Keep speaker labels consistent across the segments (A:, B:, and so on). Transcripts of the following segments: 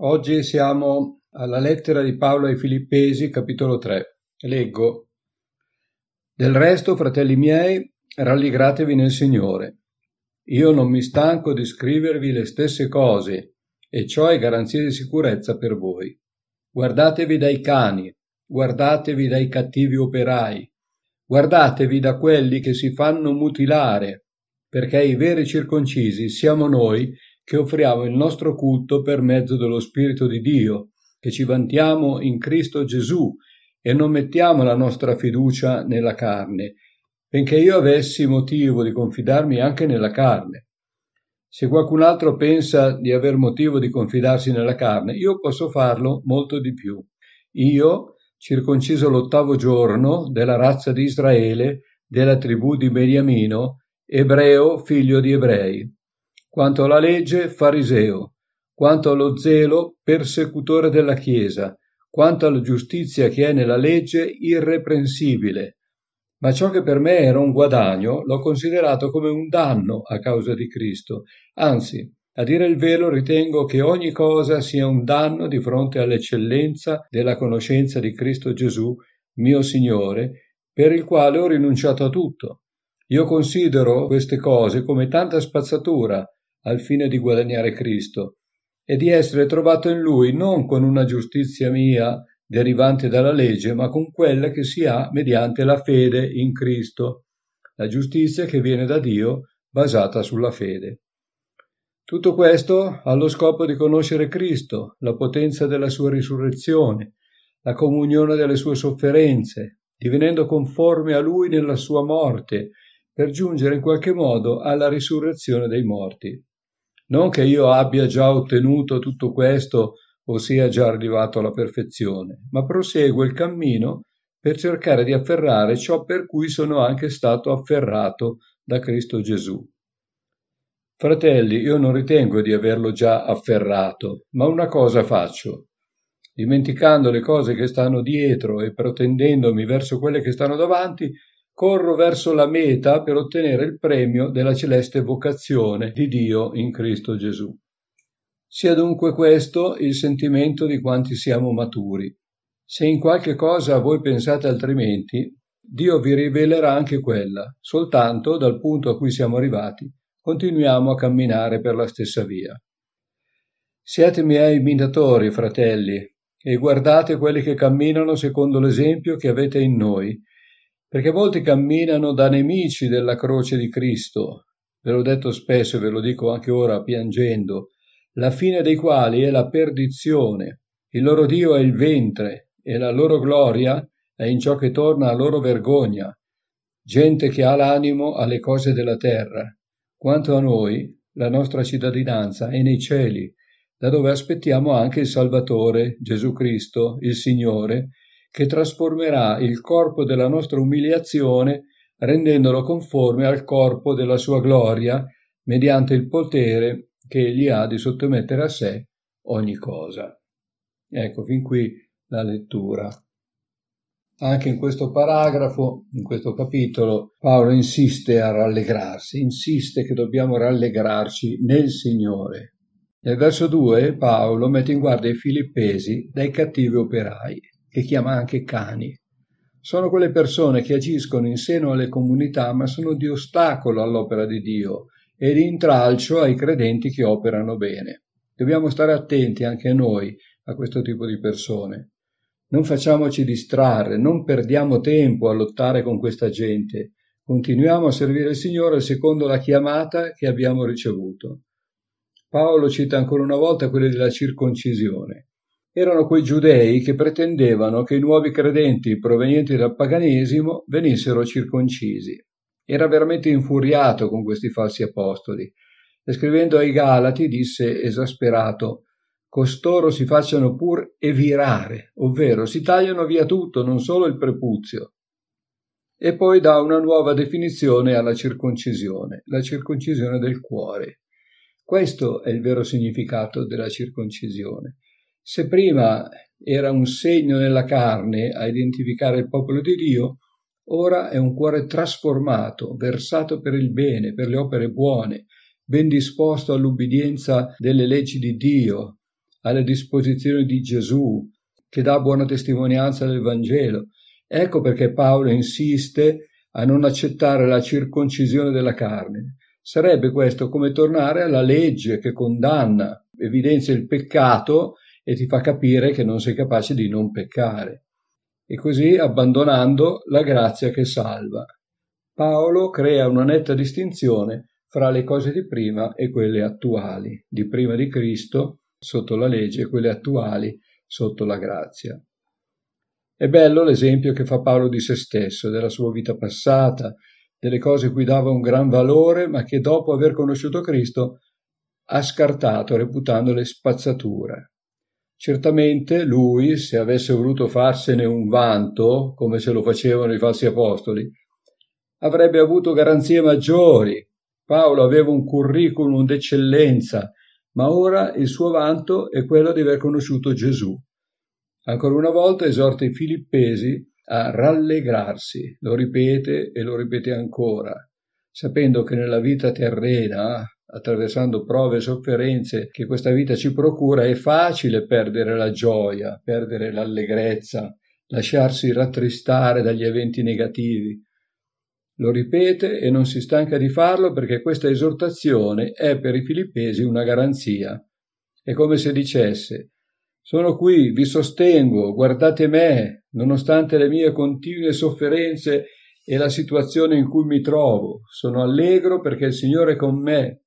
A: Oggi siamo alla lettera di Paolo ai Filippesi, capitolo 3. Leggo. Del resto, fratelli miei, rallegratevi nel Signore. Io non mi stanco di scrivervi le stesse cose, e ciò è garanzia di sicurezza per voi. Guardatevi dai cani, guardatevi dai cattivi operai, guardatevi da quelli che si fanno mutilare, perché i veri circoncisi siamo noi che offriamo il nostro culto per mezzo dello Spirito di Dio, che ci vantiamo in Cristo Gesù e non mettiamo la nostra fiducia nella carne, benché io avessi motivo di confidarmi anche nella carne. Se qualcun altro pensa di aver motivo di confidarsi nella carne, io posso farlo molto di più. Io, circonciso l'ottavo giorno, della razza di Israele, della tribù di Beniamino, ebreo figlio di ebrei quanto alla legge fariseo, quanto allo zelo persecutore della Chiesa, quanto alla giustizia che è nella legge irreprensibile. Ma ciò che per me era un guadagno l'ho considerato come un danno a causa di Cristo. Anzi, a dire il vero, ritengo che ogni cosa sia un danno di fronte all'eccellenza della conoscenza di Cristo Gesù, mio Signore, per il quale ho rinunciato a tutto. Io considero queste cose come tanta spazzatura al fine di guadagnare Cristo e di essere trovato in Lui non con una giustizia mia derivante dalla legge, ma con quella che si ha mediante la fede in Cristo, la giustizia che viene da Dio basata sulla fede. Tutto questo ha lo scopo di conoscere Cristo, la potenza della sua risurrezione, la comunione delle sue sofferenze, divenendo conforme a Lui nella sua morte, per giungere in qualche modo alla risurrezione dei morti. Non che io abbia già ottenuto tutto questo o sia già arrivato alla perfezione, ma proseguo il cammino per cercare di afferrare ciò per cui sono anche stato afferrato da Cristo Gesù. Fratelli, io non ritengo di averlo già afferrato, ma una cosa faccio. Dimenticando le cose che stanno dietro e protendendomi verso quelle che stanno davanti, corro verso la meta per ottenere il premio della celeste vocazione di Dio in Cristo Gesù. Sia dunque questo il sentimento di quanti siamo maturi. Se in qualche cosa voi pensate altrimenti, Dio vi rivelerà anche quella, soltanto dal punto a cui siamo arrivati, continuiamo a camminare per la stessa via. Siete miei imitatori, fratelli, e guardate quelli che camminano secondo l'esempio che avete in noi, perché molti camminano da nemici della croce di Cristo, ve l'ho detto spesso e ve lo dico anche ora piangendo, la fine dei quali è la perdizione, il loro Dio è il ventre e la loro gloria è in ciò che torna a loro vergogna, gente che ha l'animo alle cose della terra. Quanto a noi, la nostra cittadinanza è nei cieli, da dove aspettiamo anche il Salvatore, Gesù Cristo, il Signore, che trasformerà il corpo della nostra umiliazione rendendolo conforme al corpo della sua gloria mediante il potere che egli ha di sottomettere a sé ogni cosa. Ecco, fin qui la lettura. Anche in questo paragrafo, in questo capitolo, Paolo insiste a rallegrarsi, insiste che dobbiamo rallegrarci nel Signore. Nel verso 2 Paolo mette in guardia i filippesi dai cattivi operai che chiama anche cani. Sono quelle persone che agiscono in seno alle comunità ma sono di ostacolo all'opera di Dio e di intralcio ai credenti che operano bene. Dobbiamo stare attenti anche noi a questo tipo di persone. Non facciamoci distrarre, non perdiamo tempo a lottare con questa gente. Continuiamo a servire il Signore secondo la chiamata che abbiamo ricevuto. Paolo cita ancora una volta quella della circoncisione erano quei giudei che pretendevano che i nuovi credenti provenienti dal paganesimo venissero circoncisi. Era veramente infuriato con questi falsi apostoli e scrivendo ai Galati disse esasperato costoro si facciano pur evirare, ovvero si tagliano via tutto, non solo il prepuzio. E poi dà una nuova definizione alla circoncisione, la circoncisione del cuore. Questo è il vero significato della circoncisione. Se prima era un segno nella carne a identificare il popolo di Dio, ora è un cuore trasformato, versato per il bene, per le opere buone, ben disposto all'ubbidienza delle leggi di Dio, alle disposizioni di Gesù, che dà buona testimonianza del Vangelo. Ecco perché Paolo insiste a non accettare la circoncisione della carne. Sarebbe questo come tornare alla legge che condanna, evidenzia il peccato e ti fa capire che non sei capace di non peccare. E così abbandonando la grazia che salva. Paolo crea una netta distinzione fra le cose di prima e quelle attuali, di prima di Cristo sotto la legge e quelle attuali sotto la grazia. È bello l'esempio che fa Paolo di se stesso, della sua vita passata, delle cose cui dava un gran valore, ma che dopo aver conosciuto Cristo ha scartato reputandole spazzatura. Certamente lui, se avesse voluto farsene un vanto, come se lo facevano i falsi apostoli, avrebbe avuto garanzie maggiori. Paolo aveva un curriculum d'eccellenza, ma ora il suo vanto è quello di aver conosciuto Gesù. Ancora una volta esorta i filippesi a rallegrarsi, lo ripete e lo ripete ancora, sapendo che nella vita terrena, attraversando prove e sofferenze che questa vita ci procura, è facile perdere la gioia, perdere l'allegrezza, lasciarsi rattristare dagli eventi negativi. Lo ripete e non si stanca di farlo perché questa esortazione è per i filippesi una garanzia. È come se dicesse sono qui, vi sostengo, guardate me, nonostante le mie continue sofferenze e la situazione in cui mi trovo. Sono allegro perché il Signore è con me,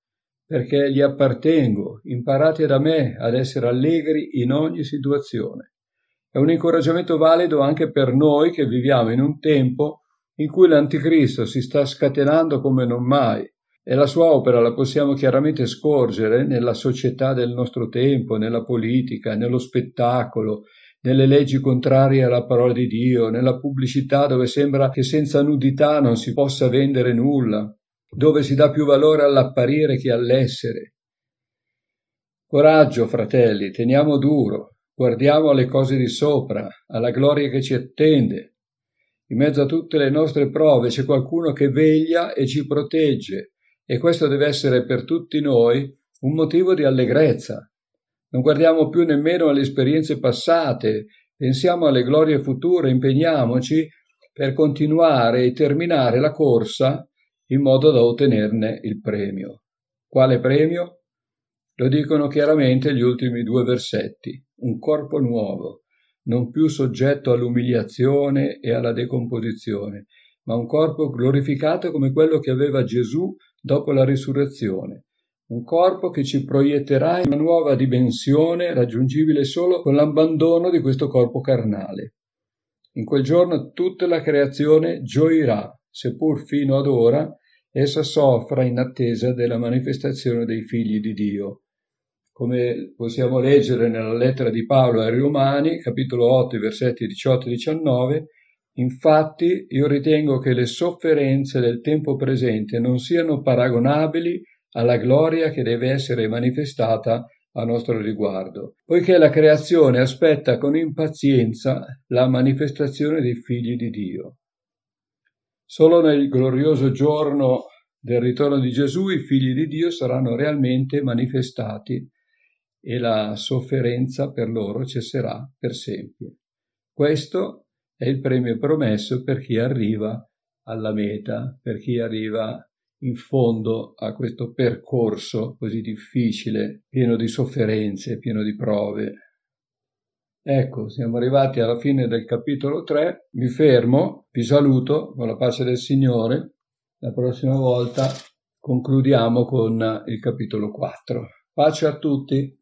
A: perché gli appartengo. Imparate da me ad essere allegri in ogni situazione. È un incoraggiamento valido anche per noi che viviamo in un tempo in cui l'anticristo si sta scatenando come non mai e la sua opera la possiamo chiaramente scorgere nella società del nostro tempo, nella politica, nello spettacolo, nelle leggi contrarie alla parola di Dio, nella pubblicità dove sembra che senza nudità non si possa vendere nulla, dove si dà più valore all'apparire che all'essere. Coraggio, fratelli, teniamo duro, guardiamo alle cose di sopra, alla gloria che ci attende, in mezzo a tutte le nostre prove c'è qualcuno che veglia e ci protegge e questo deve essere per tutti noi un motivo di allegrezza. Non guardiamo più nemmeno alle esperienze passate, pensiamo alle glorie future, impegniamoci per continuare e terminare la corsa in modo da ottenerne il premio. Quale premio? Lo dicono chiaramente gli ultimi due versetti. Un corpo nuovo, non più soggetto all'umiliazione e alla decomposizione, ma un corpo glorificato come quello che aveva Gesù dopo la risurrezione, un corpo che ci proietterà in una nuova dimensione raggiungibile solo con l'abbandono di questo corpo carnale. In quel giorno tutta la creazione gioirà, seppur fino ad ora essa soffra in attesa della manifestazione dei figli di Dio come possiamo leggere nella lettera di Paolo ai Romani, capitolo 8, versetti 18 e 19, infatti io ritengo che le sofferenze del tempo presente non siano paragonabili alla gloria che deve essere manifestata a nostro riguardo, poiché la creazione aspetta con impazienza la manifestazione dei figli di Dio. Solo nel glorioso giorno del ritorno di Gesù i figli di Dio saranno realmente manifestati e la sofferenza per loro cesserà per sempre. Questo è il premio promesso per chi arriva alla meta, per chi arriva in fondo a questo percorso così difficile, pieno di sofferenze, pieno di prove. Ecco, siamo arrivati alla fine del capitolo 3, mi fermo, vi saluto con la pace del Signore, la prossima volta concludiamo con il capitolo 4. Pace a tutti!